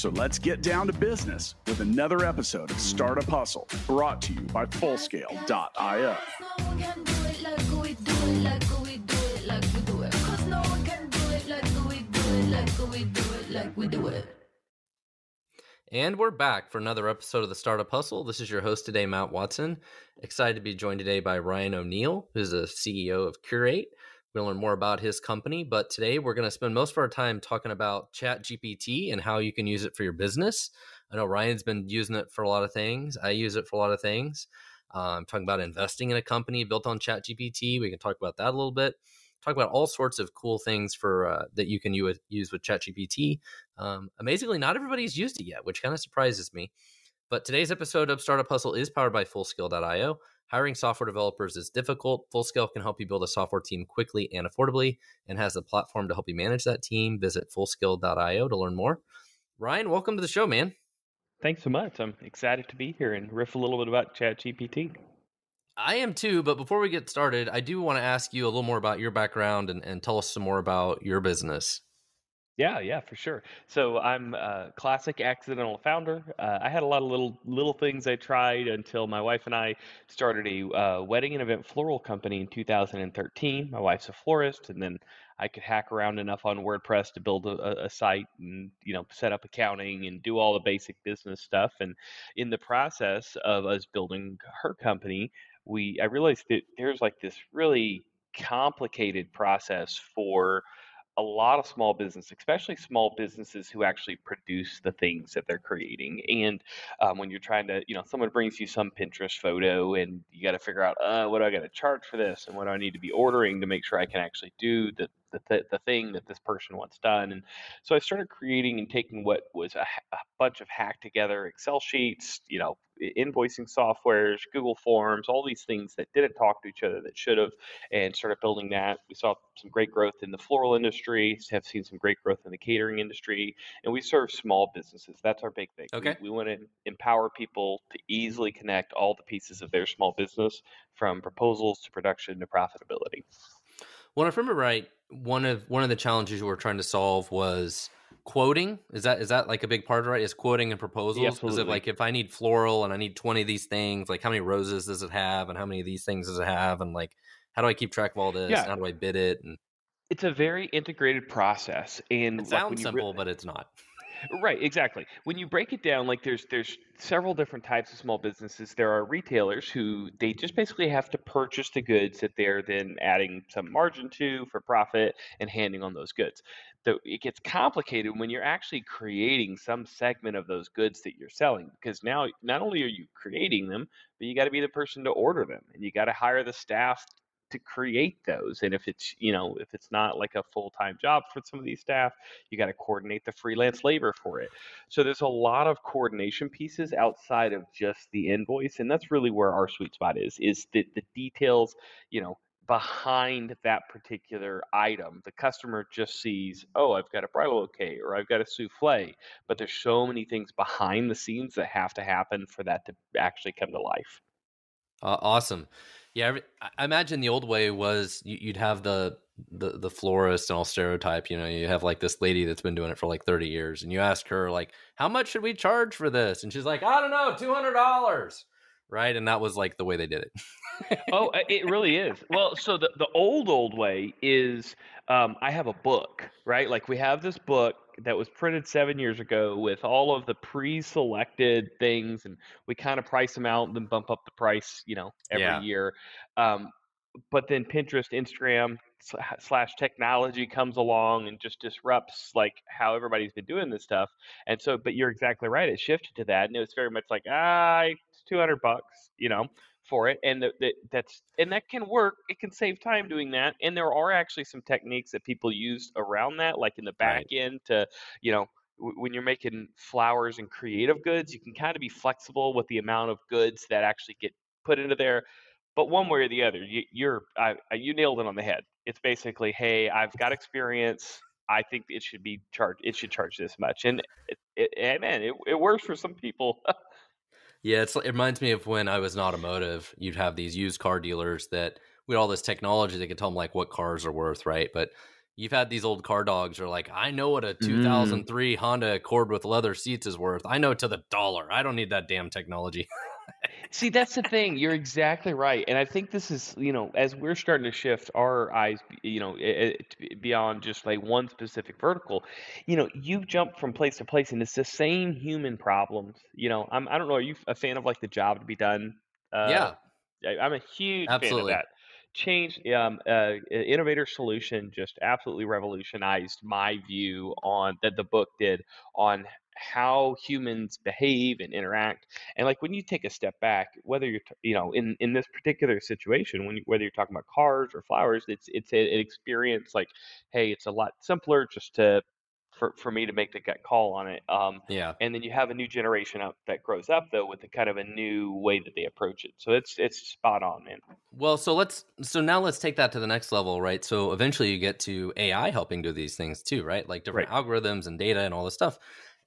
So let's get down to business with another episode of Startup Hustle brought to you by Fullscale.io. And we're back for another episode of the Startup Hustle. This is your host today, Matt Watson. Excited to be joined today by Ryan O'Neil, who's the CEO of Curate. We'll learn more about his company, but today we're going to spend most of our time talking about ChatGPT and how you can use it for your business. I know Ryan's been using it for a lot of things. I use it for a lot of things. Uh, I'm talking about investing in a company built on ChatGPT. We can talk about that a little bit. Talk about all sorts of cool things for uh, that you can use, with ChatGPT. Um, amazingly, not everybody's used it yet, which kind of surprises me. But today's episode of Startup Hustle is powered by Fullscale.io. Hiring software developers is difficult. Fullscale can help you build a software team quickly and affordably and has a platform to help you manage that team. Visit fullscale.io to learn more. Ryan, welcome to the show, man. Thanks so much. I'm excited to be here and riff a little bit about ChatGPT. I am too, but before we get started, I do want to ask you a little more about your background and, and tell us some more about your business. Yeah, yeah, for sure. So I'm a classic accidental founder. Uh, I had a lot of little little things I tried until my wife and I started a uh, wedding and event floral company in 2013. My wife's a florist, and then I could hack around enough on WordPress to build a, a site and you know set up accounting and do all the basic business stuff. And in the process of us building her company, we I realized that there's like this really complicated process for a lot of small business, especially small businesses who actually produce the things that they're creating. And um, when you're trying to, you know, someone brings you some Pinterest photo and you got to figure out, uh, what do I got to charge for this and what do I need to be ordering to make sure I can actually do the the, th- the thing that this person wants done. And so I started creating and taking what was a, a bunch of hacked together Excel sheets, you know, invoicing softwares, Google Forms, all these things that didn't talk to each other that should have, and started building that. We saw some great growth in the floral industry, have seen some great growth in the catering industry, and we serve small businesses. That's our big thing. Okay. We, we want to empower people to easily connect all the pieces of their small business from proposals to production to profitability. Well, if I remember right, one of one of the challenges you were trying to solve was quoting. Is that is that like a big part of it? Right? Is quoting and proposals? Yeah, if like if I need floral and I need twenty of these things, like how many roses does it have, and how many of these things does it have, and like how do I keep track of all this? Yeah. How do I bid it? And It's a very integrated process, and it sounds when you re- simple, but it's not. Right, exactly. When you break it down, like there's there's several different types of small businesses. There are retailers who they just basically have to purchase the goods that they're then adding some margin to for profit and handing on those goods. So it gets complicated when you're actually creating some segment of those goods that you're selling because now not only are you creating them, but you got to be the person to order them and you got to hire the staff to create those and if it's you know if it's not like a full-time job for some of these staff you got to coordinate the freelance labor for it. So there's a lot of coordination pieces outside of just the invoice and that's really where our sweet spot is is the, the details you know behind that particular item. The customer just sees oh i've got a bridal bouquet or i've got a souffle but there's so many things behind the scenes that have to happen for that to actually come to life. Uh, awesome. Yeah, I imagine the old way was you- you'd have the, the the florist and all stereotype. You know, you have like this lady that's been doing it for like thirty years, and you ask her like, "How much should we charge for this?" And she's like, "I don't know, two hundred dollars." Right, and that was like the way they did it. oh, uh, it really is. Well, so the, the old, old way is um, I have a book, right? Like we have this book that was printed seven years ago with all of the pre selected things, and we kind of price them out and then bump up the price, you know, every Yeah. year. Um, but then Pinterest, Instagram slash technology comes along and just disrupts like how everybody's been doing this stuff. And so, but you're exactly right. It shifted to that, and it was very much like, ah, it's two hundred bucks, you know, for it, and the, the, that's and that can work. It can save time doing that, and there are actually some techniques that people use around that, like in the back end to, you know. w- When you're making flowers and creative goods, you can kind of be flexible with the amount of goods that actually get put into there but one way or the other, you, you're I, you nailed it on the head. It's basically, hey, I've got experience. I think it should be charged. It should charge this much, and it, it, and man, it, it works for some people. yeah, it reminds me of when I was in automotive. You'd have these used car dealers that with all this technology, they could tell them like what cars are worth, right? But you've had these old car dogs are like, I know what a 2003 mm. Honda Accord with leather seats is worth. I know to the dollar. I don't need that damn technology. See, that's the thing. You're exactly right, and I think this is, you know, as we're starting to shift our eyes, you know, beyond just like one specific vertical. You know, you jump from place to place, and it's the same human problems. You know, I'm, I don't know. Are you a fan of like the job to be done? Uh, yeah, I'm a huge Absolutely. fan of that change um, uh, innovator solution just absolutely revolutionized my view on that the book did on how humans behave and interact and like when you take a step back whether you're you know in in this particular situation when you, whether you're talking about cars or flowers it's it's an experience like hey it's a lot simpler just to for, for me to make the gut call on it. Um, yeah. And then you have a new generation up that grows up though with a kind of a new way that they approach it. So it's it's spot on, man. Well, so let's so now let's take that to the next level, right? So eventually you get to AI helping do these things too, right? Like different right. algorithms and data and all this stuff.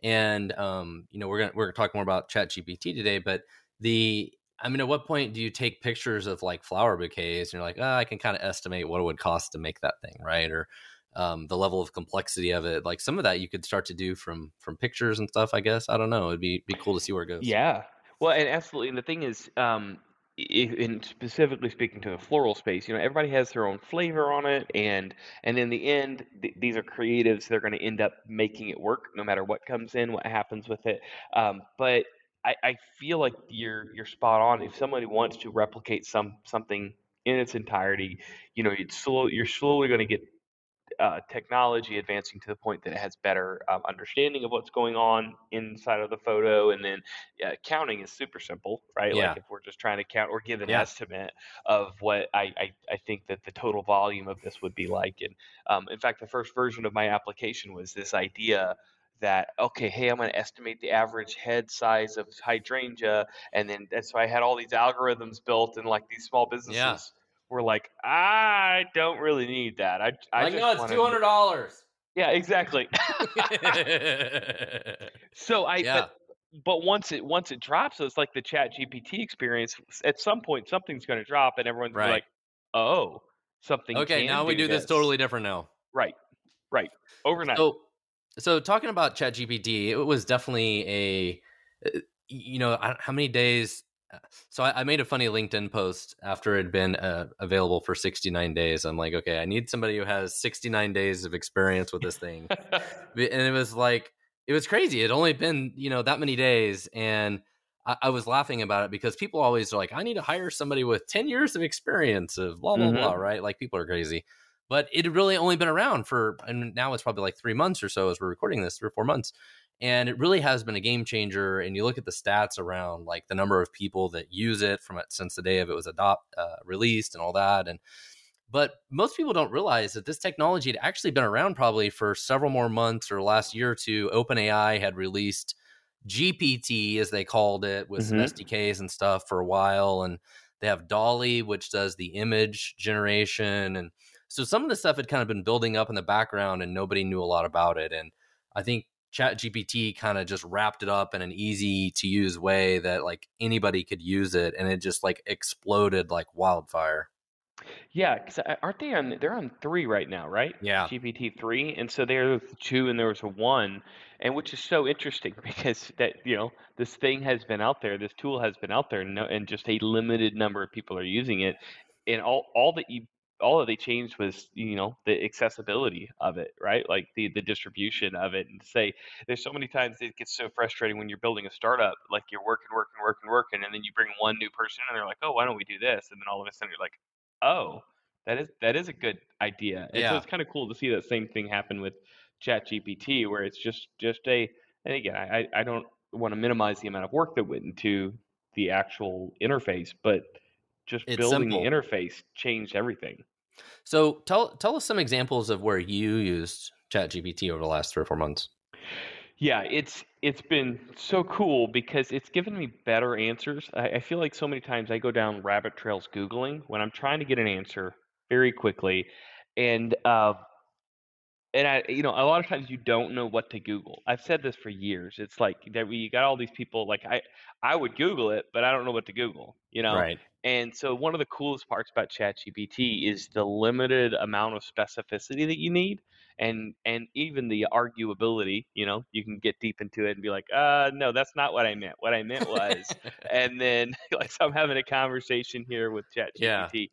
And um, you know, we're gonna we're gonna talk more about Chat GPT today, but the I mean, at what point do you take pictures of like flower bouquets and you're like, oh, I can kind of estimate what it would cost to make that thing, right? Or um, the level of complexity of it. Like some of that you could start to do from from pictures and stuff. I guess I don't know. It'd be be cool to see where it goes. Yeah. Well, and absolutely. And the thing is, um, in specifically speaking to the floral space, you know, everybody has their own flavor on it, and and in the end, th- these are creatives. They're going to end up making it work, no matter what comes in, what happens with it. Um, but I, I feel like you're you're spot on. If somebody wants to replicate some something in its entirety, you know, slow, you're slowly going to get uh, technology advancing to the point that it has better um, understanding of what's going on inside of the photo and then counting is super simple right yeah. like if we're just trying to count or give an yeah. estimate of what I, I, I think that the total volume of this would be like and um, in fact the first version of my application was this idea that okay hey i'm going to estimate the average head size of hydrangea and then and so i had all these algorithms built in like these small businesses yeah were like, I don't really need that. I, I like, no, it's two hundred dollars. Yeah, exactly. so I, yeah. but, but once it once it drops, so it's like the Chat GPT experience. At some point, something's going to drop, and everyone's right. like, "Oh, something." Okay, now we do this. this totally different now. Right, right. Overnight. So, so talking about Chat GPT, it was definitely a, uh, you know, how many days so I, I, made a funny LinkedIn post after it had been uh, available for 69 days. I'm like, okay, I need somebody who has 69 days of experience with this thing, and it was like it was crazy. It only been you know that many days, and I, I, was laughing about it because people always are like, I need to hire somebody with 10 years of experience of blah blah mm-hmm. blah, right? Like people are crazy. But it had really only been around for, and now it's probably like three months or so as we're recording this, three or four months and it really has been a game changer and you look at the stats around like the number of people that use it from it since the day of it was adopt uh, released and all that and but most people don't realize that this technology had actually been around probably for several more months or last year or two openai had released gpt as they called it with mm-hmm. some sdks and stuff for a while and they have DALL-E which does the image generation and so some of the stuff had kind of been building up in the background and nobody knew a lot about it and i think chat gpt kind of just wrapped it up in an easy to use way that like anybody could use it and it just like exploded like wildfire. Yeah because uh, aren't they on they're on three right now right? Yeah. Gpt three and so there's two and there was a one and which is so interesting because that you know this thing has been out there this tool has been out there and, no, and just a limited number of people are using it and all all that you all that they changed was you know the accessibility of it right like the the distribution of it and say there's so many times it gets so frustrating when you're building a startup like you're working working working working and then you bring one new person in and they're like oh why don't we do this and then all of a sudden you're like oh that is that is a good idea and yeah. so it's kind of cool to see that same thing happen with chat gpt where it's just just a and again i i don't want to minimize the amount of work that went into the actual interface but just it's building simple. the interface changed everything so tell tell us some examples of where you used ChatGPT over the last three or four months. Yeah, it's it's been so cool because it's given me better answers. I, I feel like so many times I go down rabbit trails googling when I'm trying to get an answer very quickly, and uh, and I, you know, a lot of times you don't know what to Google. I've said this for years. It's like that you got all these people. Like I, I would Google it, but I don't know what to Google. You know, Right. and so one of the coolest parts about ChatGPT is the limited amount of specificity that you need, and and even the arguability. You know, you can get deep into it and be like, uh, no, that's not what I meant. What I meant was, and then like so I'm having a conversation here with Yeah. ChatGPT.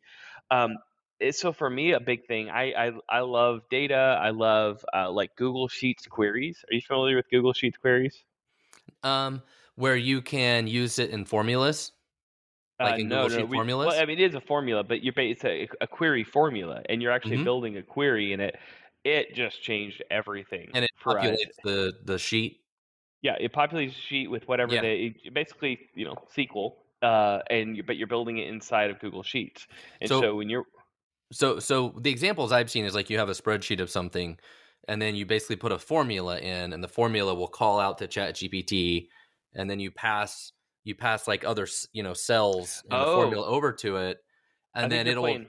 Um, it- so for me, a big thing, I I, I love data. I love uh, like Google Sheets queries. Are you familiar with Google Sheets queries? Um, where you can use it in formulas, like Uh, in no, Google no, Sheet we- formulas. Well, I mean, it is a formula, but you're it's a, a query formula, and you're actually Mhm. building a query in it. It just changed everything. and it us. populates the the sheet. Yeah, it populates a sheet with whatever Yeah. they basically, you know, SQL, uh, and you, but you're building it inside of Google Sheets. And So- so, when you're So so the examples I've seen is like you have a spreadsheet of something, and then you basically put a formula in, and the formula will call out to ChatGPT, and then you pass you pass like other you know cells in the Oh. formula over to it, and then it'll. playing,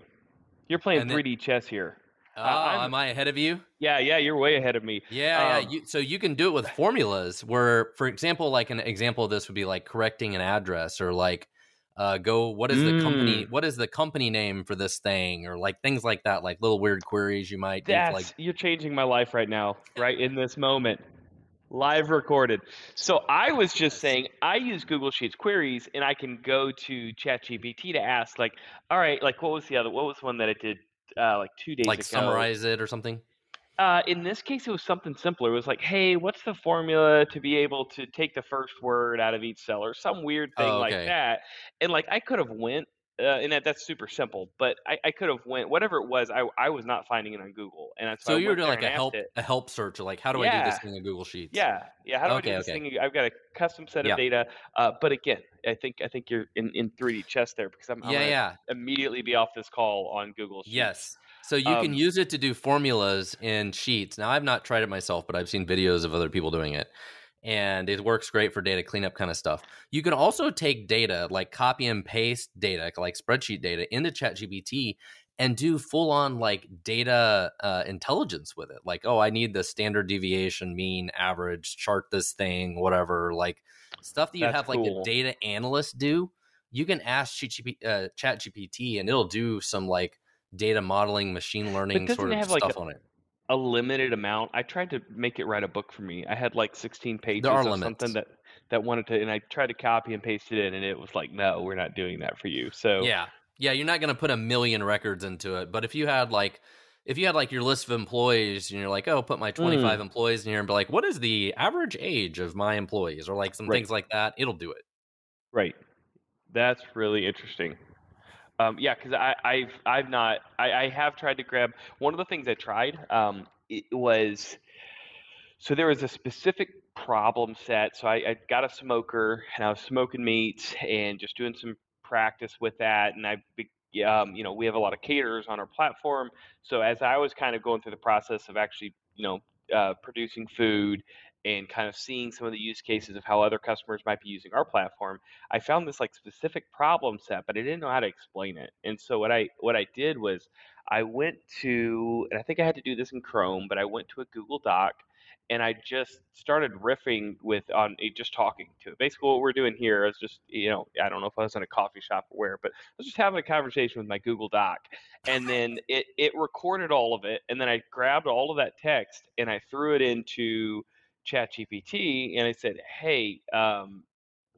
you're playing and 3D chess here. oh, I'm- am I ahead of you? Yeah, yeah, you're way ahead of me. Yeah, Um, yeah. You, so you can do it with formulas. Where, for example, like an example of this would be like correcting an address, or like uh, go what is the company Mm. what is the company name for this thing, or like things like that, like little weird queries you might. That's like you're changing my life right now, right in this moment. Live recorded. So I was just saying I use Google Sheets queries and I can go to ChatGPT to ask like, all right, like what was the other what was one that I did uh, like two days like ago? summarize it or something. Uh, in this case, it was something simpler. It was like, hey, what's the formula to be able to take the first word out of each cell, or some weird thing Oh, like that. And like, I could have went, uh, and that, that's super simple. But I, I could have went whatever it was. I, I was not finding it on Google, and that's So you were doing like a help it. a help search, like how do I do this Yeah. thing in Google Sheets? Yeah, yeah. How do Okay, I do this okay. thing? I've got a custom set of Yeah. data. Uh, but again, I think I think you're in, in 3D chess there because I'm, yeah, gonna yeah. immediately be off this call on Google Sheets. Yes. So you can Um, use it to do formulas in Sheets. Now I've not tried it myself, but I've seen videos of other people doing it. And it works great for data cleanup kind of stuff. You can also take data, like copy and paste data, like spreadsheet data, into ChatGPT and do full on like data uh, intelligence with it. Like, oh, I need the standard deviation, mean, average, chart this thing, whatever. Like stuff that you have like a data analyst do. You can ask ChatGPT, uh, ChatGPT and it'll do some like data modeling, machine learning sort of have, like, stuff a- on it. a limited amount. I tried to make it write a book for me. I had like 16 pages are of limits. something that that wanted to, and I tried to copy and paste it in, and it was like, no, we're not doing that for you. So Yeah. Yeah, you're not going to put a million records into it, but if you had like if you had like your list of employees and you're like, "Oh, put my 25 Mm. employees in here and be like, "What is the average age of my employees?" or like some Right. things like that, it'll do it. right, that's really interesting. Um, yeah, because I've I've not I, I have tried to grab one of the things I tried. Um, it was so there was a specific problem set. So I, I got a smoker and I was smoking meats and just doing some practice with that. And I, um, you know, we have a lot of caterers on our platform. So as I was kind of going through the process of actually, you know, uh, producing food and kind of seeing some of the use cases of how other customers might be using our platform, I found this like specific problem set, but I didn't know how to explain it. And so what I what I did was I went to, and I think I had to do this in Chrome, but I went to a Google Doc and I just started riffing with on eh, just talking to it. Basically, what we're doing here is just you know I don't know if I was in a coffee shop or where, but I was just having a conversation with my Google Doc, and then it it recorded all of it, and then I grabbed all of that text and I threw it into ChatGPT, and I said, hey. Um,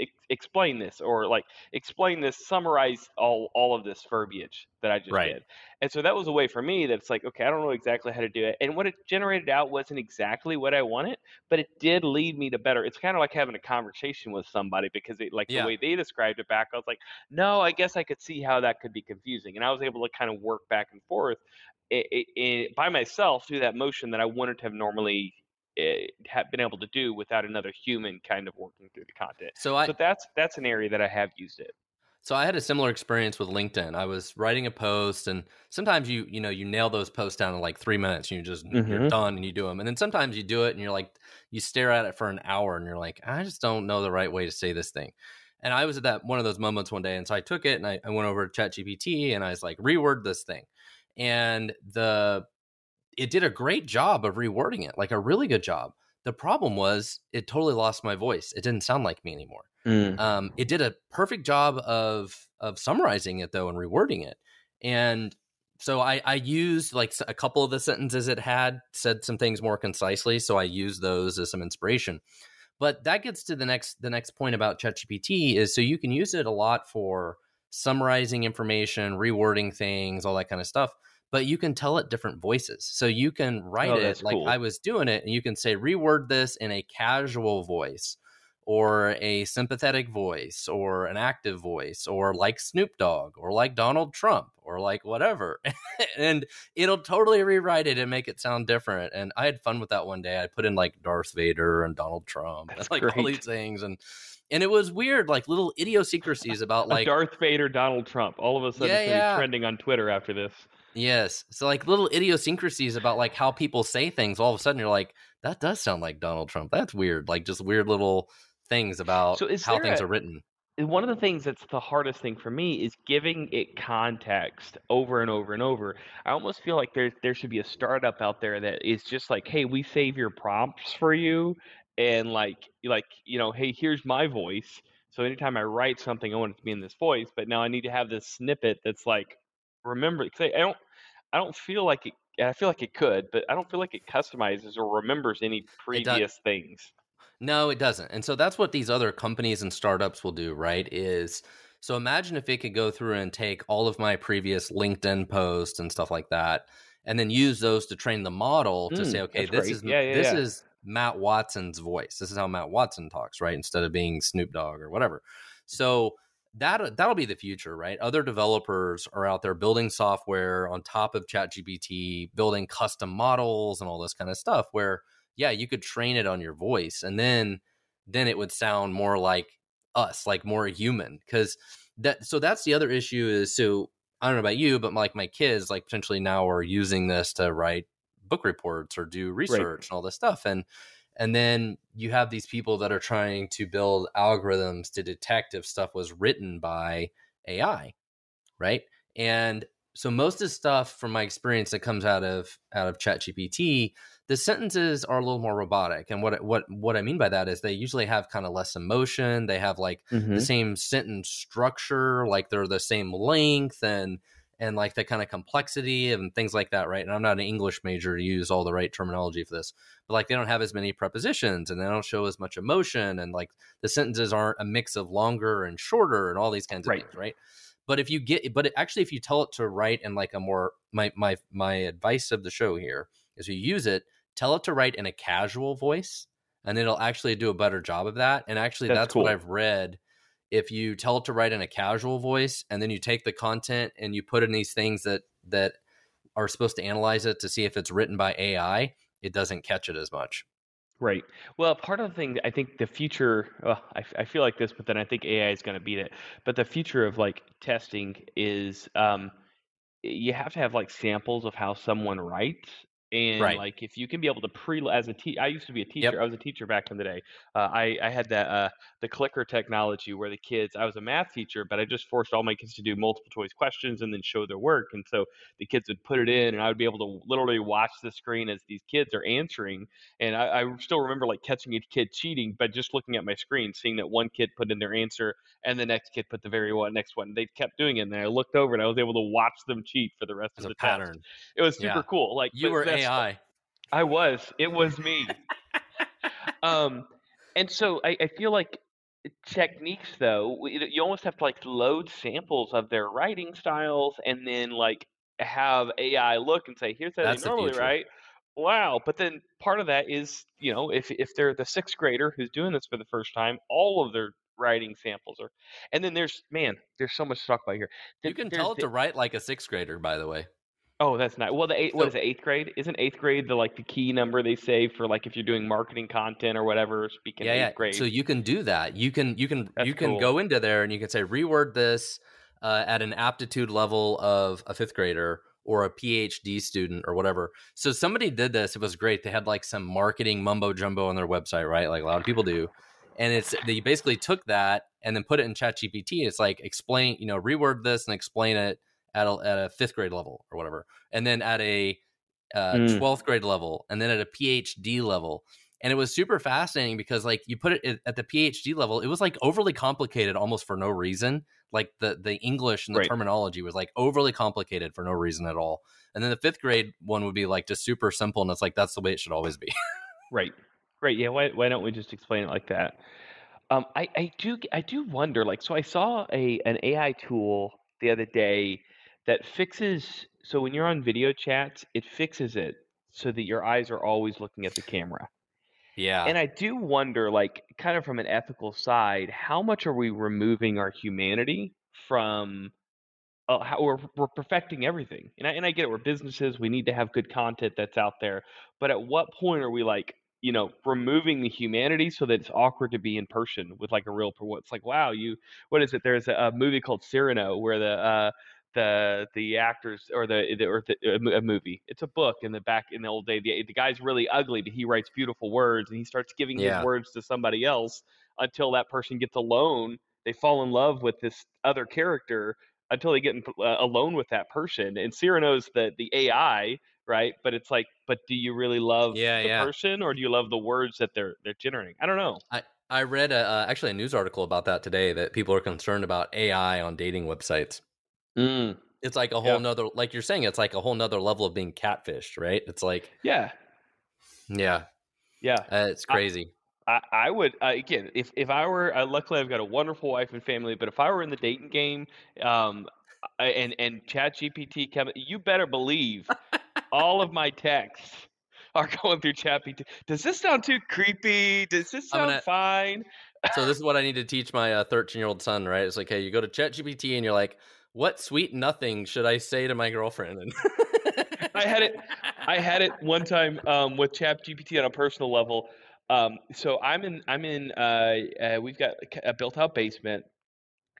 ex- explain this or like explain this summarize all all of this verbiage that i just Right. did and so that was a way for me that it's like okay i don't know exactly how to do it and what it generated out wasn't exactly what i wanted but it did lead me to better it's kind of like having a conversation with somebody because it like Yeah. the way they described it back i was like no i guess i could see how that could be confusing and i was able to kind of work back and forth it, it, it, by myself through that motion that i wouldn't have normally uh, have been able to do without another human kind of working through the content So I so that's that's an area that I have used it. So I had a similar experience with LinkedIn. I was writing a post, and sometimes you you know you nail those posts down in like three minutes. And you just mm-hmm. you're done and you do them, and then sometimes you do it and you're like you stare at it for an hour and you're like I just don't know the right way to say this thing. And I was at that one of those moments one day, and so I took it and I, I went over to ChatGPT and I was like reword this thing, and the it did a great job of rewording it, like a really good job. The problem was it totally lost my voice. It didn't sound like me anymore. Mm. Um, it did a perfect job of of summarizing it though and rewording it. And so I, I used like a couple of the sentences it had said some things more concisely. So I used those as some inspiration. But that gets to the next the next point about ChatGPT is so you can use it a lot for summarizing information, rewording things, all that kind of stuff. But you can tell it different voices. So you can write oh, it like cool. I was doing it, and you can say, reword this in a casual voice or a sympathetic voice or an active voice or like Snoop Dogg or like Donald Trump or like whatever. and it'll totally rewrite it and make it sound different. And I had fun with that one day. I put in like Darth Vader and Donald Trump That's and like great. all these things and and it was weird, like little idiosyncrasies about like Darth Vader, Donald Trump. All of a sudden, yeah, yeah. trending on Twitter after this. Yes, so like little idiosyncrasies about like how people say things. All of a sudden, you're like, that does sound like Donald Trump. That's weird. Like just weird little things about so how things a, are written. One of the things that's the hardest thing for me is giving it context over and over and over. I almost feel like there there should be a startup out there that is just like, hey, we save your prompts for you, and like like you know, hey, here's my voice. So anytime I write something, I want it to be in this voice. But now I need to have this snippet that's like, remember, I don't I don't feel like it. I feel like it could, but I don't feel like it customizes or remembers any previous things. No, it doesn't. And so that's what these other companies and startups will do, right? Is so imagine if it could go through and take all of my previous LinkedIn posts and stuff like that, and then use those to train the model to mm, say, okay, this great. is yeah, yeah, this yeah. is Matt Watson's voice. This is how Matt Watson talks, right? Instead of being Snoop Dogg or whatever. So that uh, that'll be the future, right? Other developers are out there building software on top of ChatGPT, building custom models and all this kind of stuff where yeah, you could train it on your voice and then then it would sound more like us, like more human. Cause that so that's the other issue is so I don't know about you, but like my kids like potentially now are using this to write book reports or do research right. and all this stuff. And and then you have these people that are trying to build algorithms to detect if stuff was written by AI, right? And so most of the stuff from my experience that comes out of out of ChatGPT the sentences are a little more robotic and what what what i mean by that is they usually have kind of less emotion they have like mm-hmm. the same sentence structure like they're the same length and and like the kind of complexity and things like that right and i'm not an english major to use all the right terminology for this but like they don't have as many prepositions and they don't show as much emotion and like the sentences aren't a mix of longer and shorter and all these kinds of right. things right but if you get but actually if you tell it to write in like a more my my my advice of the show here is you use it tell it to write in a casual voice and it'll actually do a better job of that. And actually, that's, that's cool. what I've read. If you tell it to write in a casual voice and then you take the content and you put in these things that that are supposed to analyze it to see if it's written by AI, it doesn't catch it as much. Right. Well, part of the thing, I think the future, well, I, I feel like this, but then I think AI is going to beat it. But the future of like testing is um, you have to have like samples of how someone writes and right. like if you can be able to pre as a teacher i used to be a teacher yep. i was a teacher back in the day uh, i i had that uh, the clicker technology where the kids i was a math teacher but i just forced all my kids to do multiple choice questions and then show their work and so the kids would put it in and i would be able to literally watch the screen as these kids are answering and i, I still remember like catching a kid cheating by just looking at my screen seeing that one kid put in their answer and the next kid put the very one next one they kept doing it and i looked over and i was able to watch them cheat for the rest As of the pattern test. it was super yeah. cool like you were AI. I was. It was me. um, and so I, I feel like techniques though you almost have to like load samples of their writing styles and then like have AI look and say here's how That's they normally the write. Wow, but then part of that is you know if if they're the sixth grader who's doing this for the first time, all of their writing samples are, and then there's man, there's so much to talk about here. You can tell it the, to write like a sixth grader, by the way. Oh, that's not well. The eight, what is it? Eighth grade? Isn't eighth grade the like the key number they say for like if you're doing marketing content or whatever? Speaking yeah, eighth yeah. grade. So you can do that. You can you can That's you can cool. go into there and you can say reword this uh, at an aptitude level of a fifth grader or a PhD student or whatever. So somebody did this. It was great. They had like some marketing mumbo jumbo on their website, right? Like a lot of people do. And it's they basically took that and then put it in ChatGPT. It's like explain, you know, reword this and explain it at a, at a fifth grade level or whatever, and then at a uh, Mm. 12th grade level, and then at a PhD level. And it was super fascinating because, like, you put it at- at the PhD level, it was like overly complicated almost for no reason. Like the the English and the Right. terminology was like overly complicated for no reason at all. And then the fifth grade one would be like just super simple, and it's like that's the way it should always be. Right. Right. Yeah. Why, why don't we just explain it like that? Um, I, I do I do wonder like so I saw a an AI tool the other day that fixes so when you're on video chats it fixes it so that your eyes are always looking at the camera. yeah, And I do wonder like kind of from an ethical side how much are we removing our humanity from uh, how we're, we're perfecting everything. And I, and I get it. We're businesses. We need to have good content that's out there. But at what point are we like, you know, removing the humanity so that it's awkward to be in person with like a real, it's like, wow, you, what is it? There's a, a movie called Cyrano where the, uh, the the actors or the, the or the, a movie it's a book in the back in the old day the, the guy's really ugly but he writes beautiful words and he starts giving Yeah. his words to somebody else until that person gets alone they fall in love with this other character until they get in, uh, alone with that person. And Cyrano's the the AI, right? But it's like, but do you really love Yeah, the yeah. person, or do you love the words that they're they're generating? I don't know. I read a, uh, actually a news article about that today that people are concerned about AI on dating websites. Mm. It's like a whole Yeah. nother, like you're saying, it's like a whole nother level of being catfished, right? It's like, Yeah, yeah, yeah. uh, it's crazy. I, I would uh, again if if I were uh, luckily I've got a wonderful wife and family, but if I were in the dating game, um, and and Chat GPT, you better believe all of my texts are going through Chat GPT. Does this sound too creepy? Does this sound gonna- fine? so this is what I need to teach my 13 year old son, right? It's like, hey, you go to ChatGPT and you're like, what sweet nothing should I say to my girlfriend? I had it. I had it one time um, with ChatGPT on a personal level. Um, so I'm in. I'm in. Uh, uh, we've got a built-out basement,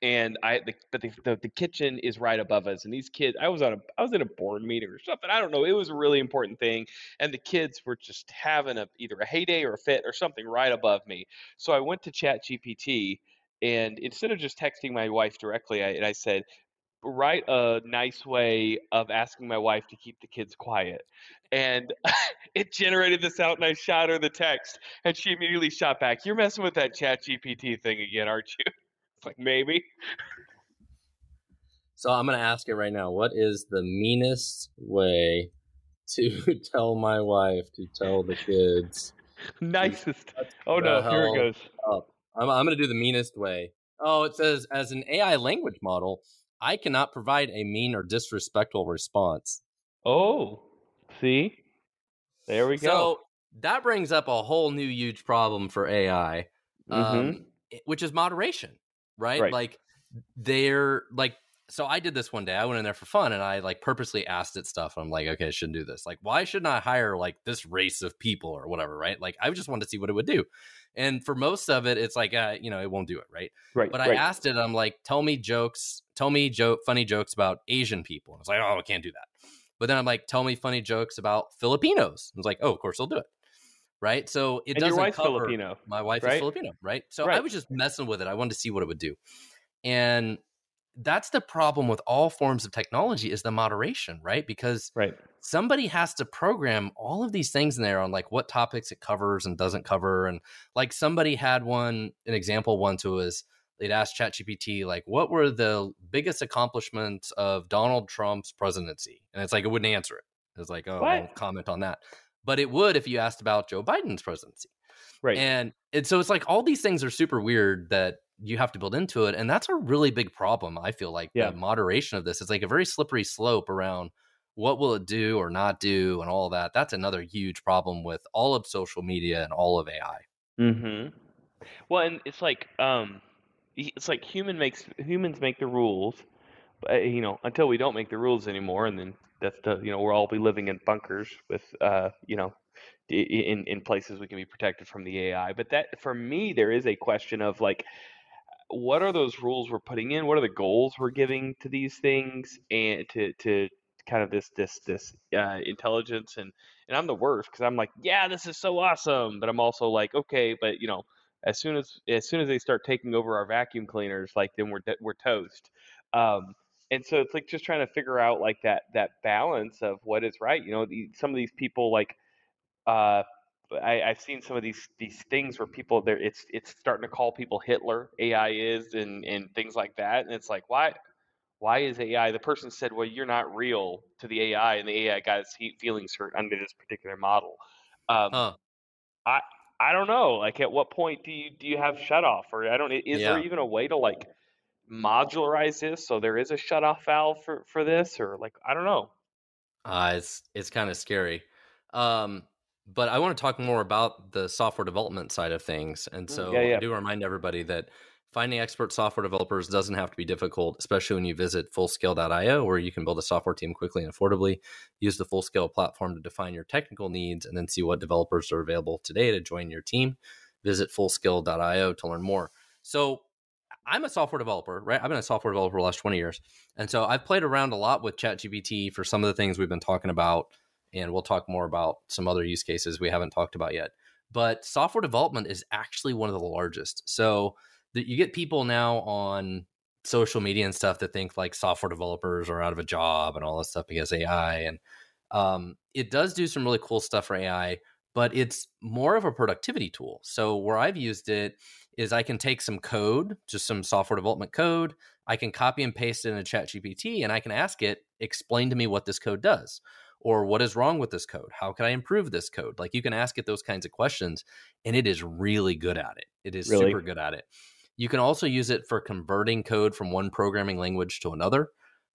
and I. The, but the, the the kitchen is right above us, and these kids. I was on a. I was in a board meeting or something. I don't know. It was a really important thing, and the kids were just having a either a heyday or a fit or something right above me. So I went to Chat GPT. and instead of just texting my wife directly, I, I said, write a nice way of asking my wife to keep the kids quiet. And it generated this out, and I shot her the text, and she immediately shot back, You're messing with that chat GPT thing again, aren't you? It's like, maybe. so I'm going to ask it right now. What is the meanest way to tell my wife to tell the kids Nicest. Oh no, here it goes. up? I'm, I'm going to do the meanest way. Oh, it says, as an AI language model, I cannot provide a mean or disrespectful response. Oh, see? There we go. So that brings up a whole new huge problem for AI, um, Mhm. i- which is moderation, right? Right. Like they're like, so I did this one day. I went in there for fun and I like purposely asked it stuff. I'm like, okay, I shouldn't do this. Like, why shouldn't I hire like this race of people or whatever, right? Like, I just wanted to see what it would do. And for most of it, it's like, uh, you know, it won't do it, right? right. But I right. asked it, I'm like, tell me jokes, tell me joke, funny jokes about Asian people. And it's like, oh, I can't do that. But then I'm like, tell me funny jokes about Filipinos. I was like, oh, of course I'll do it. Right. So it and doesn't your wife's cover. Filipino. My wife is? Filipino, right? So I was just messing with it. I wanted to see what it would do. And that's the problem with all forms of technology is the moderation, right? Because Right. somebody has to program all of these things in there on like what topics it covers and doesn't cover. And like somebody had one, an example once was they'd asked ChatGPT, like, what were the biggest accomplishments of Donald Trump's presidency? And it's like, it wouldn't answer it. It's like, oh, I won't comment on that. But it would if you asked about Joe Biden's presidency. Right. And, and so it's like all these things are super weird that you have to build into it. And that's a really big problem. I feel like Yeah. the moderation of this is like a very slippery slope around what will it do or not do and all that. That's another huge problem with all of social media and all of AI. Mm-hmm. Well, and it's like um, it's like human makes humans make the rules, uh, you know, until we don't make the rules anymore, and then that's the you know we'll all be living in bunkers with uh, you know in in places we can be protected from the AI. But that for me, there is a question of like, what are those rules we're putting in? What are the goals we're giving to these things, and to to kind of this this this uh, intelligence and and I'm the worst because I'm like, yeah, this is so awesome, but I'm also like, okay, but you know, as soon as as soon as they start taking over our vacuum cleaners, like then we're we're toast. Um, and so it's like just trying to figure out like that that balance of what is right. You know, the, some of these people like uh, I, I've seen some of these these things where people there it's it's starting to call people Hitler AI is and and things like that, and it's like why why is AI? The person said, well, you're not real to the AI, and the AI got its feelings hurt under this particular model. Um, huh. I I don't know. Like, at what point do you do you have shut off, or I don't? Is yeah. there even a way to like modularize this so there is a shut off valve for for this, or like I don't know. Uh, it's it's kind of scary. Um, but I want to talk more about the software development side of things, and mm, so yeah, yeah. I do remind everybody that Finding expert software developers doesn't have to be difficult, especially when you visit fullscale.io, where you can build a software team quickly and affordably. Use the Fullscale platform to define your technical needs and then see what developers are available today to join your team. Visit fullscale.io to learn more. So, I'm a software developer, right? I've been a software developer for the last 20 years. And so I've played around a lot with ChatGPT for some of the things we've been talking about. And we'll talk more about some other use cases we haven't talked about yet. But software development is actually one of the largest. So, that you get people now on social media and stuff that think like software developers are out of a job and all this stuff because AI and um, it does do some really cool stuff for AI, but it's more of a productivity tool. So where I've used it is I can take some code, just some software development code, I can copy and paste it in a chat GPT and I can ask it, explain to me what this code does or what is wrong with this code? How can I improve this code? Like you can ask it those kinds of questions and it is really good at it. It is really? super good at it. You can also use it for converting code from one programming language to another.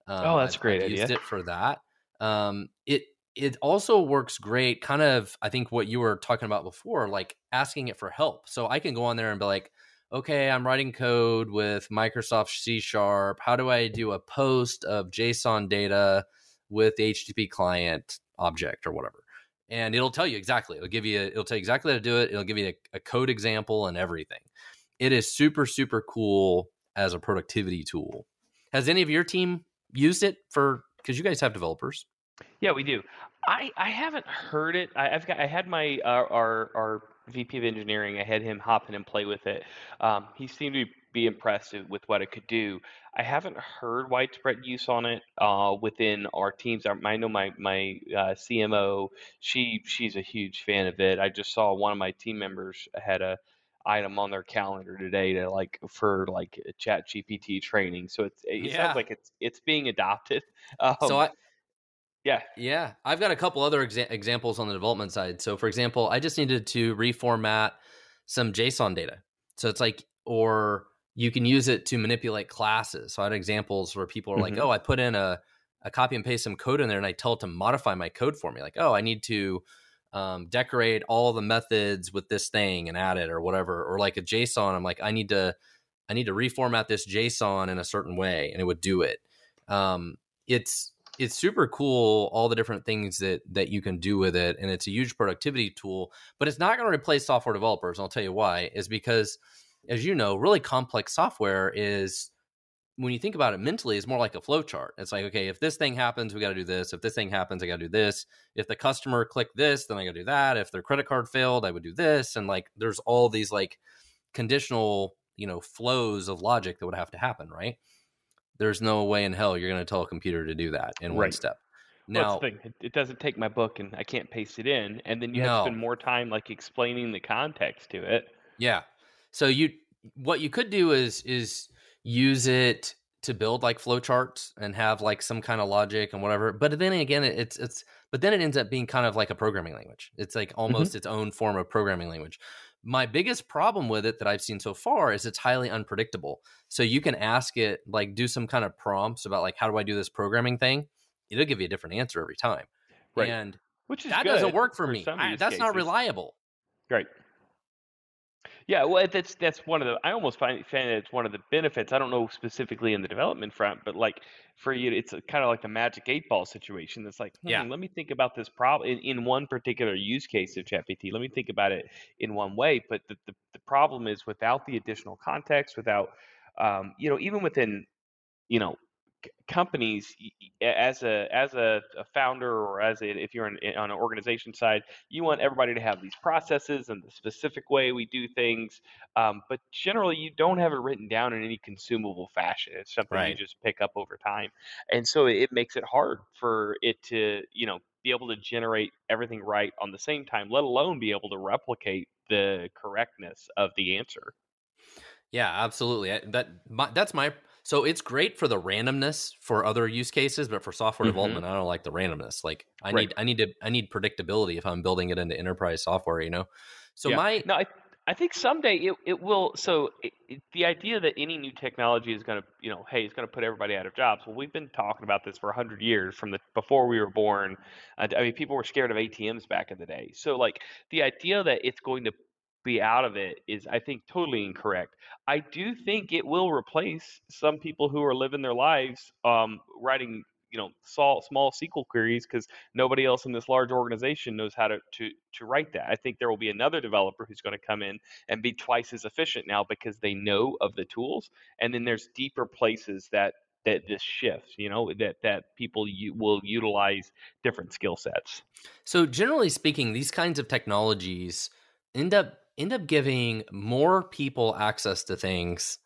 Um, oh, that's I've, great I've idea. Used it for that. Um, it it also works great. Kind of, I think what you were talking about before, like asking it for help. So I can go on there and be like, okay, I'm writing code with Microsoft C Sharp. How do I do a post of JSON data with the HTTP client object or whatever? And it'll tell you exactly. It'll give you. It'll tell you exactly how to do it. It'll give you a, a code example and everything it is super super cool as a productivity tool. Has any of your team used it for because you guys have developers? Yeah, we do. I, I haven't heard it. I, have got I had my uh, our our VP of engineering. I had him hop in and play with it. Um, he seemed to be impressed with what it could do. I haven't heard widespread use on it uh, within our teams. I know my my uh, CMO. She she's a huge fan of it. I just saw one of my team members had a item on their calendar today to like for like chat gpt training so it's it yeah. sounds like it's it's being adopted um, so i yeah yeah i've got a couple other exa- examples on the development side so for example i just needed to reformat some json data so it's like or you can use it to manipulate classes. So i had examples where people are mm-hmm. like oh i put in a, a copy and paste some code in there and i tell it to modify my code for me. Like oh i need to um, decorate all the methods with this thing and add it or whatever. Or like a json i'm like i need to i need to reformat this json in a certain way and it would do it. Um, it's it's super cool all the different things that that you can do with it and it's a huge productivity tool but it's not going to replace software developers and i'll tell you why is because as you know really complex software is when you think about it mentally, it's more like a flow chart. It's like, okay, if this thing happens, we got to do this. If this thing happens, I got to do this. If the customer clicked this, then I got to do that. If their credit card failed, I would do this. And like, there's all these like conditional, you know, flows of logic that would have to happen, right? There's no way in hell you're going to tell a computer to do that in right. one step. Now, well, it, it, doesn't take my book and I can't paste it in, and then you have to spend more time like explaining the context to it. Yeah. So you, what you could do is is use it to build like flowcharts and have like some kind of logic and whatever. But then again, it's it's but then it ends up being kind of like a programming language. It's like mm-hmm. almost mm-hmm. its own form of programming language. My biggest problem with it that I've seen so far is it's highly unpredictable. So you can ask it like do some kind of prompts about like how do I do this programming thing? It'll give you a different answer every time. Right. And which is that doesn't work for, for me. I, that's cases. not reliable. Right. Yeah, well, that's that's one of the. I almost find, find that it's one of the benefits. I don't know specifically in the development front, but like for you, it's kind of like the magic eight ball situation. That's like, hmm, Yeah. let me think about this problem in, in one particular use case of ChatGPT. Let me think about it in one way. But the, the, the problem is without the additional context, without um, you know, even within you know c- companies as a as a, a founder or as a, if you're in, on an organization side you want everybody to have these processes and the specific way we do things um, but generally you don't have it written down in any consumable fashion. It's something you just pick up over time. And so it makes it hard for it to you know be able to generate everything right on the same time let alone be able to replicate the correctness of the answer. Yeah, absolutely. That my, that's my so it's great for the randomness for other use cases, but for software Mhm. development, I don't like the randomness. Like I Right. need I need to I need predictability if I'm building it into enterprise software, you know. So Yeah. my No, I, I think someday it, it will. So it, it, the idea that any new technology is going to, you know, hey, it's going to put everybody out of jobs. Well, we've been talking about this for hundred years from the before we were born. Uh, I mean, people were scared of ATMs back in the day. So like the idea that it's going to be out of it is, I think, totally incorrect. I do think it will replace some people who are living their lives um, writing, you know, small, small SQL queries because nobody else in this large organization knows how to, to to write that. I think there will be another developer who's going to come in and be twice as efficient now because they know of the tools. And then there's deeper places that that this shifts. You know that that people u- will utilize different skill sets. So generally speaking, these kinds of technologies end up end up giving more people access to things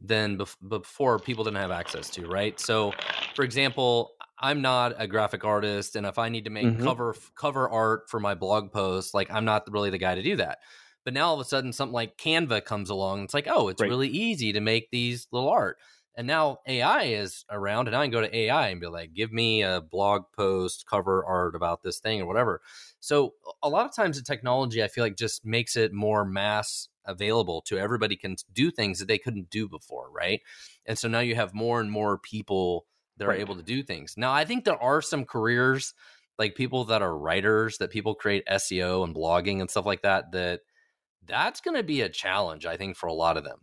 than bef- before people didn't have access to, right? So, for example, I'm not a graphic artist, and if I need to make Mhm. cover cover art for my blog post, like I'm not really the guy to do that. But now all of a sudden, something like Canva comes along. It's like, oh, it's Right. really easy to make these little art. And now AI is around, and I can go to AI and be like, give me a blog post cover art about this thing or whatever. So a lot of times the technology, I feel like, just makes it more mass available to everybody can do things that they couldn't do before, right? And so now you have more and more people that are Right. able to do things. Now, I think there are some careers like people that are writers that people create SEO and blogging and stuff like that that that's going to be a challenge I think for a lot of them.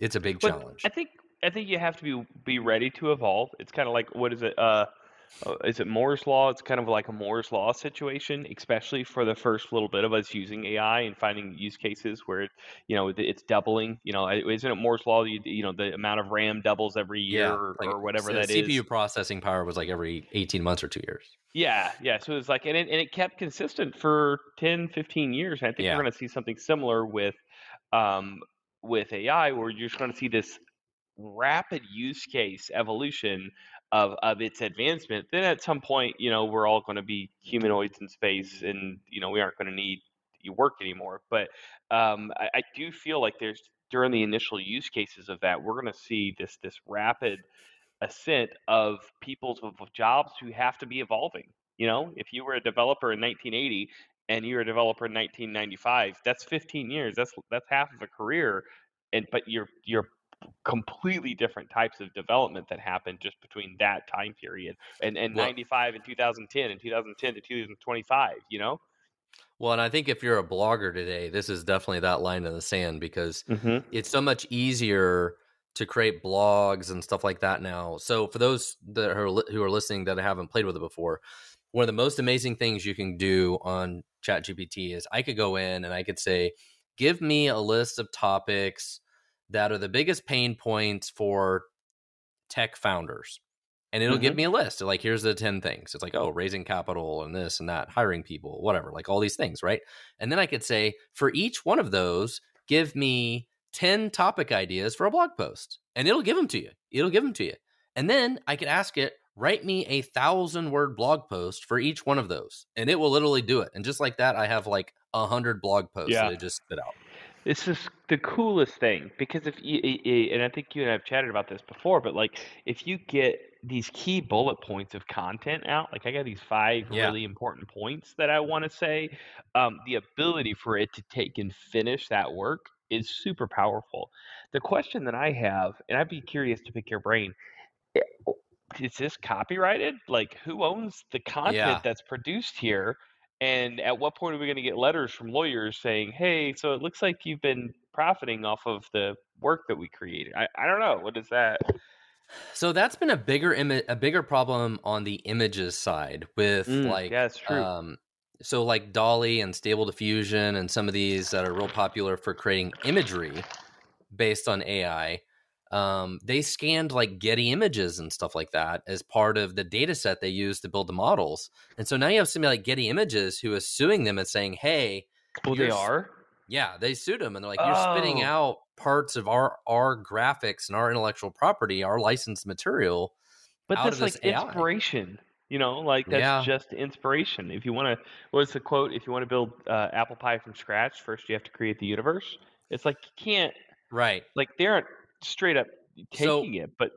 It's a big But challenge. I think I think you have to be be ready to evolve. It's kind of like what is it? Uh, uh, is it Moore's law? It's kind of like a Moore's law situation, especially for the first little bit of us using AI and finding use cases where it, you know it's doubling. You know, isn't it Moore's law? You, you know, the amount of RAM doubles every year yeah, or, like, or whatever so that is. CPU processing power was like every 18 months or 2 years. Yeah, yeah. So it's like, and it, and it kept consistent for 10, 15 years. And I think Yeah. we're going to see something similar with, um, with AI, where you're just going to see this rapid use case evolution of of its advancement. Then at some point, you know, we're all going to be humanoids in space, and you know, we aren't going to need you work anymore. But um, I, I do feel like there's during the initial use cases of that, we're going to see this this rapid ascent of people's of jobs who have to be evolving. You know, if you were a developer in 1980 and you're a developer in 1995, that's 15 years. That's that's half of a career, and but you're you're completely different types of development that happened just between that time period and and Well- 95 and 2010 and 2010 to 2025. You know. Well, and I think if you're a blogger today, this is definitely that line in the sand because Mm-hmm. it's so much easier to create blogs and stuff like that now. So for those that are who are listening that haven't played with it before, one of the most amazing things you can do on chat gpt is I could go in and I could say, "Give me a list of topics that are the biggest pain points for tech founders." And it'll give mm-hmm. me a list. Like, here's the 10 things. It's like, oh, raising capital and this and that, hiring people, whatever, like all these things, right? And then I could say, for each one of those, give me 10 topic ideas for a blog post. And it'll give them to you. It'll give them to you. And then I could ask it, write me a thousand word blog post for each one of those. And it will literally do it. And just like that, I have like a hundred blog posts Yeah. that it just spit out. It's just the coolest thing because if you, and I think you and I have chatted about this before, but like if you get these key bullet points of content out, like I got these five Yeah. really important points that I want to say, um, the ability for it to take and finish that work is super powerful. The question that I have, and I'd be curious to pick your brain, is this copyrighted? Like who owns the content Yeah. that's produced here? And at what point are we going to get letters from lawyers saying, "Hey, so it looks like you've been profiting off of the work that we created"? I, I don't know. What is that? So that's been a bigger Im- a bigger problem on the images side with Mm, like yeah, that's true. um so like DALL-E and Stable Diffusion and some of these that are real popular for creating imagery based on AI. Um, they scanned like Getty images and stuff like that as part of the data set they use to build the models. And so now you have somebody like Getty Images who is suing them and saying, Hey, well, they you're yeah, they sued them and they're like, You're spitting Oh. out parts of our our graphics and our intellectual property, our licensed material. But that's like AI. inspiration. You know, like that's Yeah. just inspiration. If you want to, what's the quote? If you want to build uh, apple pie from scratch, first you have to create the universe. It's like you can't, Right. like they aren't straight up So- taking it, but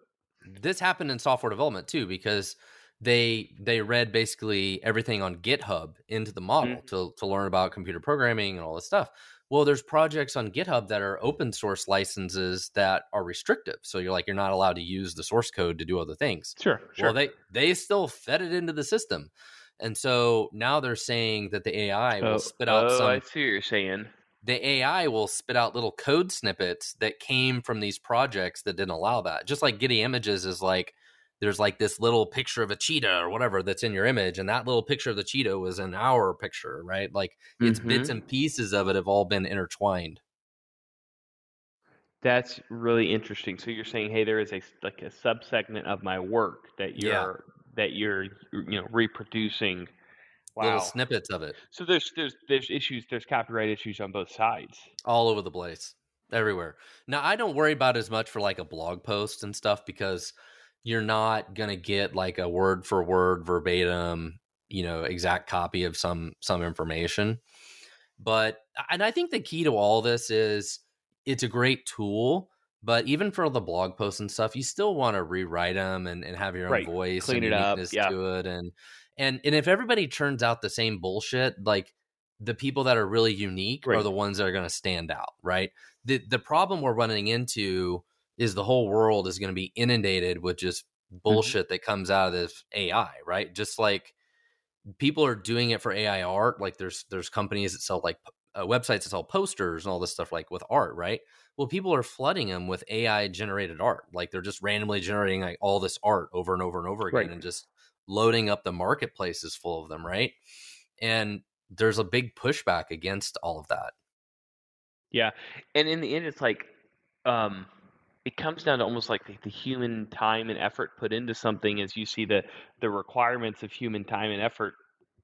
this happened in software development too because they they read basically everything on github into the model Mm-hmm. to, to learn about computer programming and all this stuff well there's projects on github that are open source licenses that are restrictive so you're like you're not allowed to use the source code to do other things sure, sure. well they they still fed it into the system and so now they're saying that the ai oh, will spit out oh, some I see what you're saying. The AI will spit out little code snippets that came from these projects that didn't allow that. Just like Getty Images is like there's like this little picture of a cheetah or whatever that's in your image, and that little picture of the cheetah was in our picture, right? Like it's bits Mhm. and pieces of it have all been intertwined. That's really interesting. So you're saying, hey, there is a like a subsegment of my work that you're Yeah. that you're you know reproducing. Wow. Little snippets of it So there's there's there's issues. There's copyright issues on both sides. all over the place, everywhere. Now I don't worry about as much for like a blog post and stuff because you're not gonna get like a word for word verbatim, you know, exact copy of some some information. But and I think the key to all this is it's a great tool, but even for the blog posts and stuff, you still want to rewrite them and, and have your own Right. voice Clean and it up, yeah. to it. And and and if everybody turns out the same bullshit, like the people that are really unique are the ones that are going to stand out, right? The the problem we're running into is the whole world is going to be inundated with just Mm-hmm. bullshit that comes out of this AI, right? Just like people are doing it for AI art. Like there's there's companies that sell like uh, websites that sell posters and all this stuff like with art, right? Well, people are flooding them with AI generated art. Like they're just randomly generating like all this art over and over and over again Right. and just loading up the marketplaces full of them, right? And there's a big pushback against all of that. Yeah, and in the end, it's like, um, it comes down to almost like the, the human time and effort put into something. As you see the the requirements of human time and effort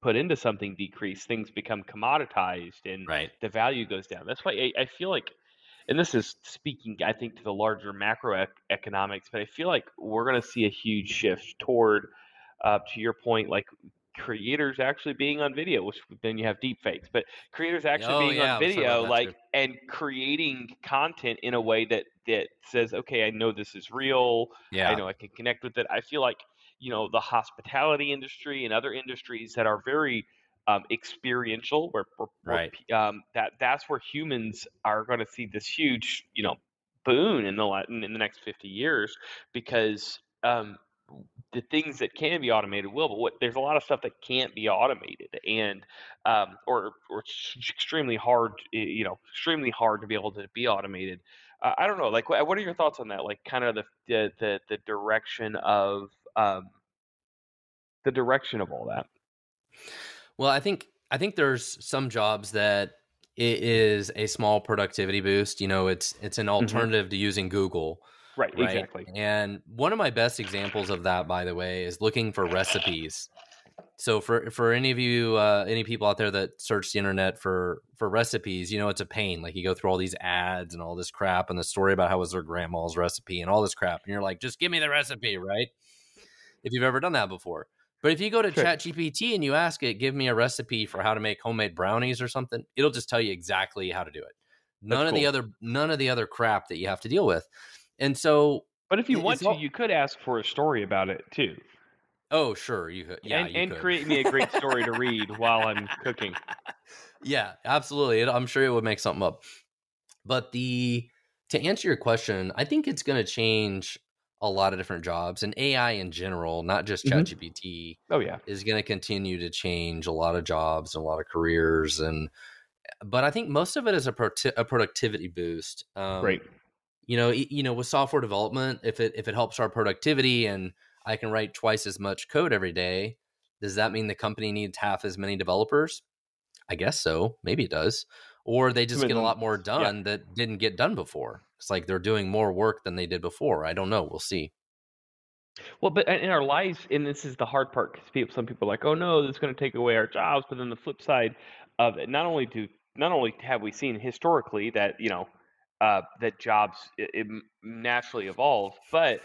put into something decrease, things become commoditized, and Right. the value goes down. That's why I, I feel like, and this is speaking, I think, to the larger macroeconomics, but I feel like we're going to see a huge shift toward, uh, to your point, like creators actually being on video, which then you have deep fakes, but creators actually Oh, being yeah, on let's talk about video, like too. and creating content in a way that that says, okay, I know this is real. Yeah. I know I can connect with it. I feel like you know the hospitality industry and other industries that are very um, experiential, where, where, where Right. pe- um, that that's where humans are going to see this huge, you know, boon in the in the next fifty years because um, the things that can be automated will, but what there's a lot of stuff that can't be automated and um, or or it's extremely hard, you know, extremely hard to be able to be automated. Uh, I don't know, like what, what are your thoughts on that? Like kind of the the the, the direction of um, the direction of all that. Well, I think I think there's some jobs that it is a small productivity boost. You know, it's it's an alternative to using Google, Right, right? exactly. And one of my best examples of that, by the way, is looking for recipes. So for for any of you, uh, any people out there that search the internet for for recipes, you know it's a pain. Like you go through all these ads and all this crap, and the story about how was their grandma's recipe and all this crap, and you're like, just give me the recipe, right? If you've ever done that before. But if you go to Sure. ChatGPT and you ask it, give me a recipe for how to make homemade brownies or something, it'll just tell you exactly how to do it. None That's of the other none of the other crap that you have to deal with. And so, But if you want to, all- you could ask for a story about it too, oh sure, you could, yeah, and, and could. create me a great story to read while I'm cooking. yeah, absolutely. It, I'm sure it would make something up. But the to answer your question, I think it's going to change a lot of different jobs and AI in general, not just Mhm. ChatGPT, Oh yeah. is going to continue to change a lot of jobs and a lot of careers and but I think most of it is a, pro- a productivity boost. Um, Great. You know, you know, with software development, if it if it helps our productivity and I can write twice as much code every day, does that mean the company needs half as many developers? I guess so. Maybe it does. Or they just get a lot more yeah. done that didn't get done before. It's like they're doing more work than they did before. I don't know. We'll see. Well, but uh, in our lives, and this is the hard part because people, some people are like, "Oh no, this is going to take away our jobs." But then the flip side of it, not only do, not only have we seen historically that you know uh, that jobs i i- naturally evolve, but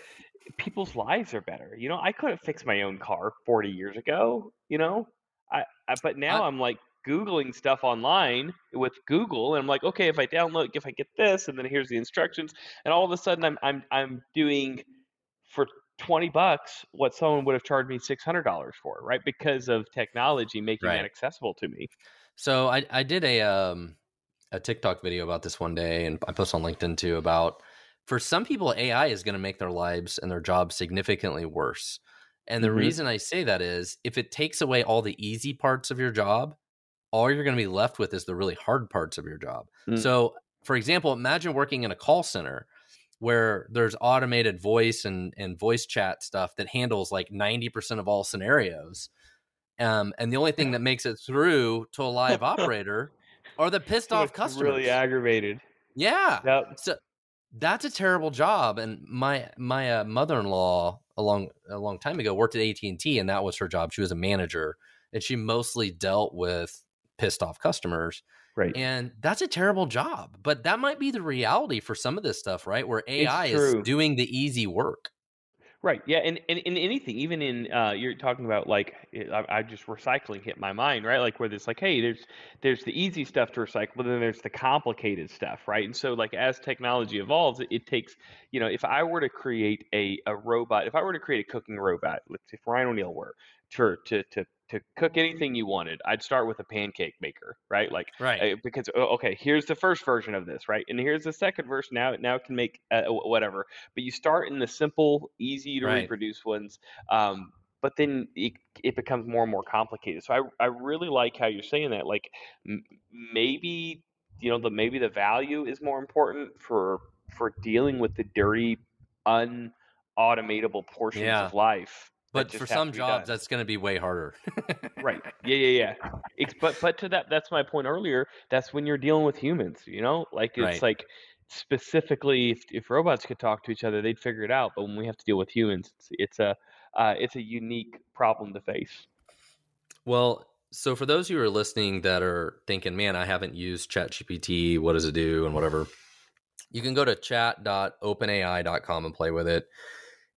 people's lives are better. You know, I couldn't fix my own car 40 years ago. You know, I, I but now I- I'm like googling stuff online with Google, and I'm like, okay, if I download, if I get this, and then here's the instructions, and all of a sudden I'm I'm I'm doing for 20 bucks what someone would have charged me $600 for, right? Because of technology making Right. that accessible to me. So I I did a um a TikTok video about this one day, and I posted on LinkedIn too about for some people AI is going to make their lives and their jobs significantly worse. And the Mhm. reason I say that is if it takes away all the easy parts of your job, all you're going to be left with is the really hard parts of your job. Mm. So, for example, imagine working in a call center where there's automated voice and, and voice chat stuff that handles like 90% of all scenarios. Um, and the only thing that makes it through to a live operator are the pissed off customers. Really aggravated. yeah. Yep. So that's a terrible job. And my my uh, mother in law a long a long time ago worked at AT and T, and that was her job. She was a manager, and she mostly dealt with pissed off customers. Right. And that's a terrible job. But that might be the reality for some of this stuff, right? Where AI is doing the easy work. Right. Yeah. And, and in anything, even in uh, you're talking about like I, I just recycling hit my mind, right? Like where there's like, hey, there's there's the easy stuff to recycle, but then there's the complicated stuff, right? And so like as technology evolves, it, it takes you know if I were to create a, a robot, if I were to create a cooking robot, let's say if Ryan O'Neil were to to to to cook anything you wanted, I'd start with a pancake maker, right? Like Right. uh, because oh, okay, here's the first version of this, right? And here's the second version. Now, now it can make uh, whatever. But you start in the simple, easy to Right. reproduce ones. Um, but then it, it becomes more and more complicated. So I, I really like how you're saying that. Like m- maybe you know the maybe the value is more important for for dealing with the dirty, unautomatable portions Yeah. of life. But for some jobs, done. that's going to be way harder. Right. Yeah, yeah, yeah. Ex- but but to that that's my point earlier. That's when you're dealing with humans, you know? Like it's Right. like specifically if, if robots could talk to each other, they'd figure it out. But when we have to deal with humans, it's, it's a uh, it's a unique problem to face. Well, so for those who are listening that are thinking, man, I haven't used ChatGPT, what does it do and whatever, you can go to chat.openai.com and play with it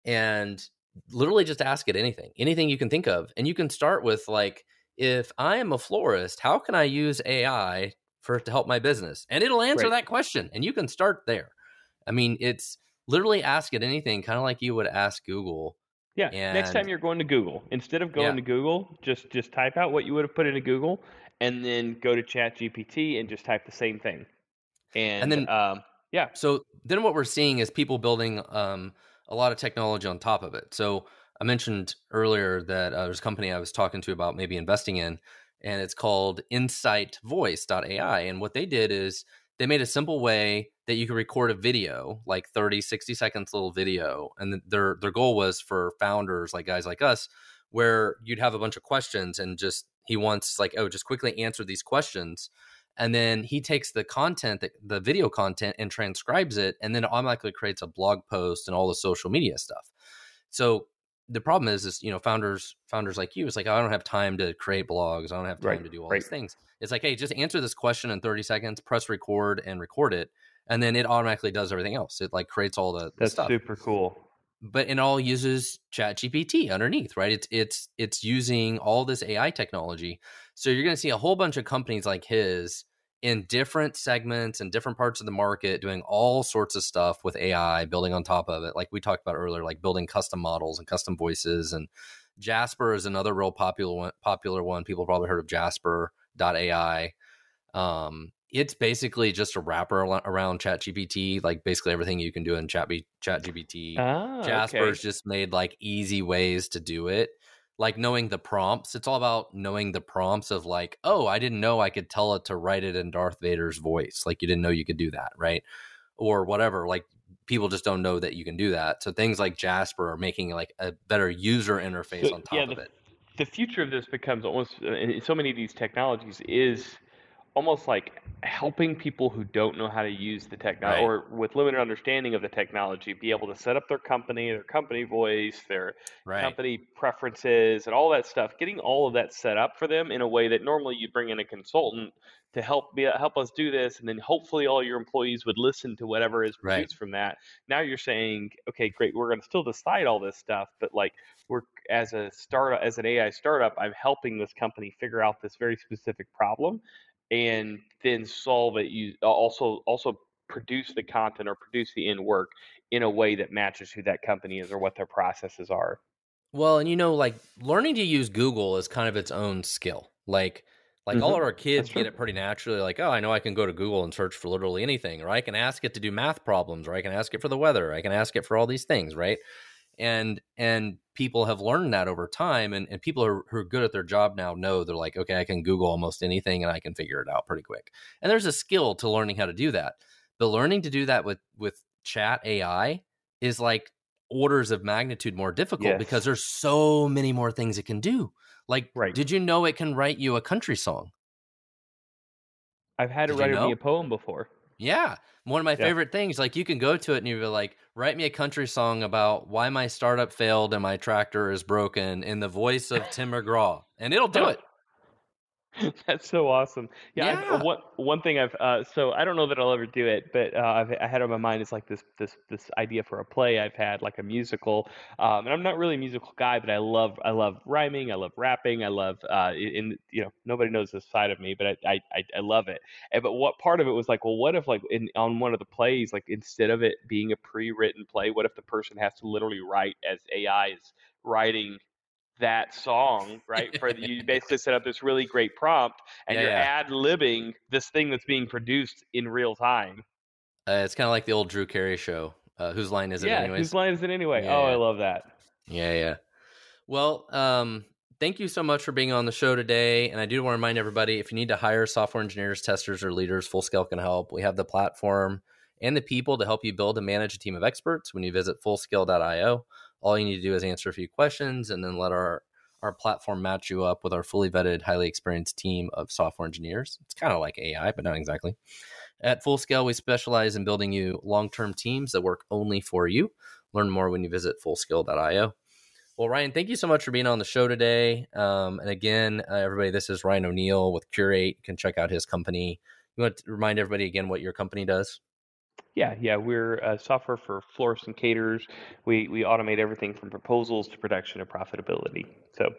and literally just ask it anything, anything you can think of. And you can start with like, if I am a florist, how can I use AI for to help my business? And it'll answer Right. that question and you can start there. I mean, it's literally ask it anything, kind of like you would ask Google. Yeah. Next time you're going to Google, instead of going Yeah. to Google, just just type out what you would have put into Google, and then go to Chat GPT and just type the same thing. And, And, then- um, yeah, So then what we're seeing is people building um, a lot of technology on top of it. So I mentioned earlier that uh, there's a company I was talking to about maybe investing in, and it's called InsightVoice.ai. And what they did is they made a simple way that you could record a video, like 30, 60 seconds little video. And their their goal was for founders like guys like us, where you'd have a bunch of questions and just he wants like, oh, just quickly answer these questions and then he takes the content the video content and transcribes it and then it automatically creates a blog post and all the social media stuff so the problem is is you know founders founders like you it's like i don't have time to create blogs i don't have time Right, to do all right. these things it's like hey just answer this question in 30 seconds press record and record it and then it automatically does everything else it like creates all the, the that's stuff super cool. But it all uses chat gpt underneath right? It's it's it's using all this ai technology. So you're going to see a whole bunch of companies like his in different segments and different parts of the market doing all sorts of stuff with ai building on top of it. Like we talked about earlier like building custom models and custom voices and jasper is another real popular one popular one. People probably heard of jasper.ai um it's basically just a wrapper around ChatGPT, like basically everything you can do in Chat ChatGPT. Ah, Jasper's okay. just made like easy ways to do it. Like knowing the prompts. It's all about knowing the prompts of like, oh, I didn't know I could tell it to write it in Darth Vader's voice. Like you didn't know you could do that, right? Or whatever. Like people just don't know that you can do that. So things like Jasper are making like a better user interface So, on top yeah, of the, it. the future of this becomes almost uh, in so many of these technologies is almost like helping people who don't know how to use the technology Right. or with limited understanding of the technology be able to set up their company, their company voice, their Right. company preferences, and all that stuff. Getting all of that set up for them in a way that normally you'd bring in a consultant to help be help us do this, and then hopefully all your employees would listen to whatever is Right. produced from that. Now you're saying, okay, great, we're going to still decide all this stuff, but like we're as a startup, as an AI startup, I'm helping this company figure out this very specific problem, and then solve it. You also also produce the content or produce the end work in a way that matches who that company is or what their processes are. Well, and you know, like learning to use Google is kind of its own skill. Like, like all Mhm. of our kids get it pretty naturally. Like, oh, I know I can go to Google and search for literally anything, or I can ask it to do math problems, or I can ask it for the weather, I can ask it for all these things, right? And and people have learned that over time, and and people who are, who are good at their job now know they're like, okay, I can Google almost anything, and I can figure it out pretty quick. And there's a skill to learning how to do that, but learning to do that with with Chat AI is like orders of magnitude more difficult Yes. because there's so many more things it can do. Like, Right. did you know it can write you a country song? I've had it you write know? me a poem before. Yeah. One of my Yeah. favorite things, like you can go to it and you be like, write me a country song about why my startup failed and my tractor is broken in the voice of Tim McGraw. And it'll do it. That's so awesome. Yeah, Yeah. one one thing I've uh, so I don't know that I'll ever do it, but uh, I've I had on my mind is like this this this idea for a play I've had like a musical, um, and I'm not really a musical guy, but I love I love rhyming, I love rapping, I love uh, in you know nobody knows this side of me, but I I, I, I love it. And, but what part of it was like, well, what if like in on one of the plays, like instead of it being a pre-written play, what if the person has to literally write as AI is writing that song, right? For the, you basically set up this really great prompt, and Yeah, you're yeah. ad libbing this thing that's being produced in real time. Uh, it's kind of like the old Drew Carey show. Uh, whose line is it, yeah, anyways? whose line is it anyway? Yeah, oh, I love that. Yeah, yeah. Well, um, thank you so much for being on the show today. And I do want to remind everybody if you need to hire software engineers, testers, or leaders, Full Scale can help. We have the platform and the people to help you build and manage a team of experts when you visit fullscale.io. All you need to do is answer a few questions and then let our our platform match you up with our fully vetted, highly experienced team of software engineers. It's kind of like AI, but not exactly. At Full Scale, we specialize in building you long term teams that work only for you. Learn more when you visit fullscale.io. Well, Ryan, thank you so much for being on the show today. Um, and again, uh, everybody, this is Ryan O'Neil with Curate. You can check out his company. You want to remind everybody again what your company does? Yeah, yeah, we're uh, software for florists and caterers. We we automate everything from proposals to production and profitability. So,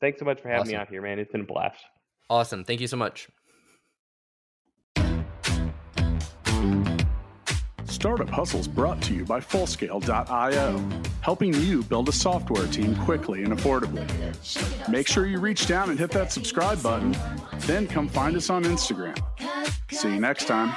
thanks so much for having me out here, man. It's been a blast. Awesome. Thank you so much. Startup Hustles brought to you by Fullscale.io, helping you build a software team quickly and affordably. Make sure you reach down and hit that subscribe button, then come find us on Instagram. See you next time.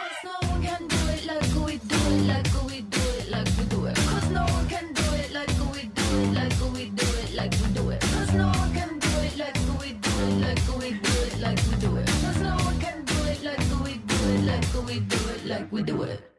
Like we do it.